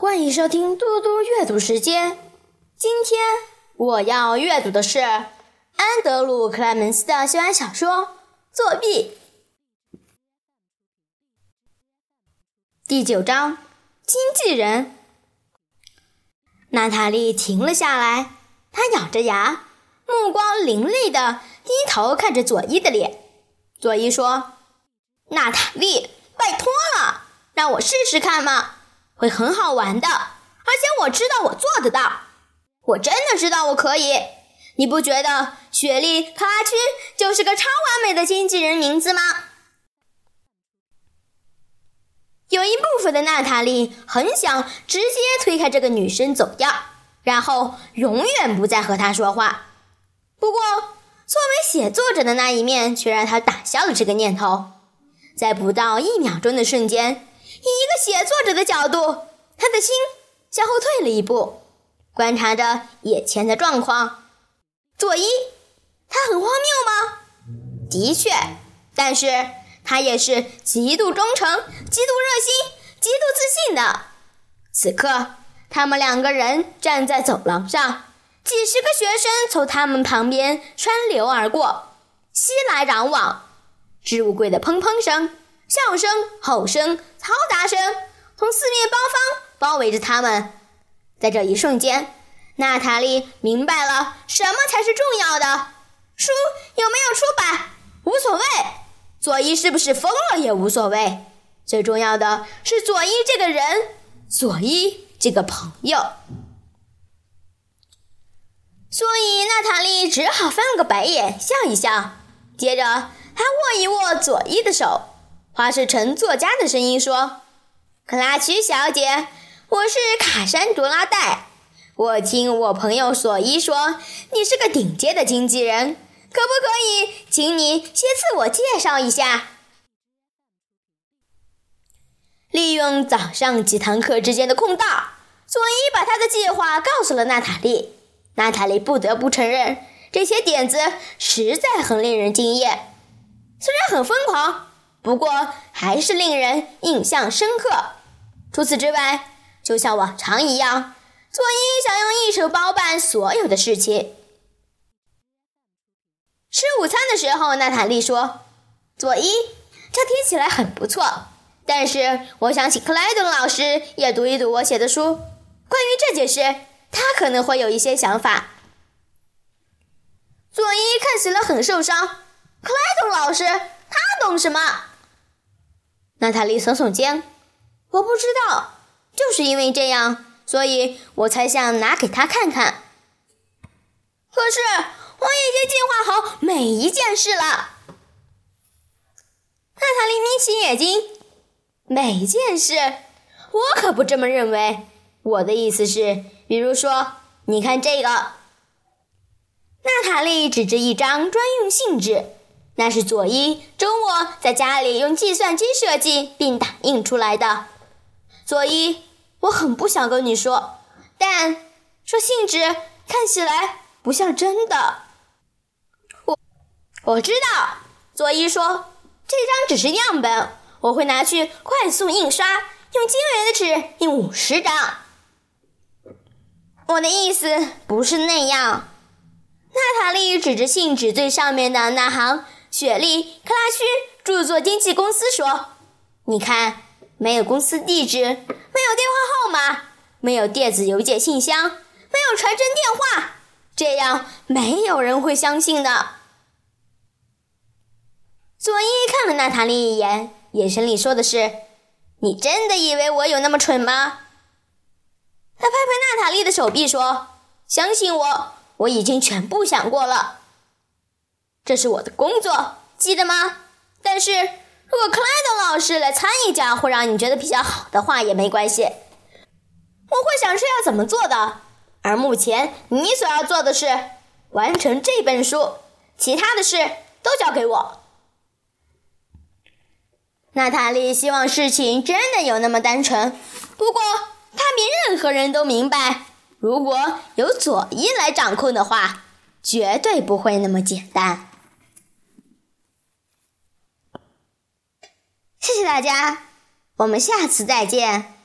欢迎收听嘟嘟阅读时间。今天我要阅读的是安德鲁·克莱门斯的校园小说《作弊》第九章《经纪人》。娜塔莉停了下来，她咬着牙，目光凌厉的低头看着佐伊的脸。佐伊说：“娜塔莉，拜托了，让我试试看嘛。”会很好玩的，而且我知道我做得到，我真的知道我可以。你不觉得雪莉·克拉区就是个超完美的经纪人名字吗？有一部分的娜塔莉很想直接推开这个女生走掉，然后永远不再和她说话。不过，作为写作者的那一面却让她打消了这个念头。在不到一秒钟的瞬间。以一个写作者的角度，他的心向后退了一步，观察着眼前的状况。佐伊，他很荒谬吗？的确，但是他也是极度忠诚、极度热心、极度自信的。此刻，他们两个人站在走廊上，几十个学生从他们旁边穿流而过，熙来攘往，置物柜的砰砰声。笑声、吼声、嘈杂声从四面八方包围着他们。在这一瞬间，娜塔莉明白了什么才是重要的。书有没有出版无所谓，佐伊是不是疯了也无所谓。最重要的是佐伊这个人，佐伊这个朋友。所以娜塔莉只好翻了个白眼，笑一笑。接着，她握一握佐伊的手。花世成作家的声音说：“克拉奇小姐，我是卡山卓拉戴。我听我朋友索伊说，你是个顶尖的经纪人，可不可以请你先自我介绍一下？”利用早上几堂课之间的空档，索伊把他的计划告诉了娜塔莉。娜塔莉不得不承认，这些点子实在很令人惊艳，虽然很疯狂。不过还是令人印象深刻。除此之外，就像往常一样，佐伊想用一手包办所有的事情。吃午餐的时候，娜塔莉说：“佐伊，这听起来很不错，但是我想请克莱顿老师也读一读我写的书。关于这件事，他可能会有一些想法。”佐伊看起来很受伤。克莱顿老师，他懂什么？娜塔莉耸耸肩：“我不知道，就是因为这样，所以我才想拿给他看看。可是我已经计划好每一件事了。”娜塔莉眯起眼睛：“每件事？我可不这么认为。我的意思是，比如说，你看这个。”娜塔莉指着一张专用信纸。那是佐伊周末在家里用计算机设计并打印出来的。佐伊，我很不想跟你说，但这信纸看起来不像真的。我我知道，佐伊说，这张只是样本，我会拿去快速印刷，用晶圆的纸印五十张。我的意思不是那样。娜塔莉指着信纸最上面的那行。雪莉·克拉区著作经纪公司说：“你看，没有公司地址，没有电话号码，没有电子邮件信箱，没有传真电话，这样没有人会相信的。”佐伊看了娜塔莉一眼，眼神里说的是：“你真的以为我有那么蠢吗？”他拍拍娜塔莉的手臂说：“相信我，我已经全部想过了。”这是我的工作，记得吗？但是如果克莱德老师来参一脚，会让你觉得比较好的话，也没关系。我会想是要怎么做的。而目前你所要做的是完成这本书，其他的事都交给我。娜塔莉希望事情真的有那么单纯，不过她比任何人都明白，如果由佐伊来掌控的话，绝对不会那么简单。谢谢大家，我们下次再见。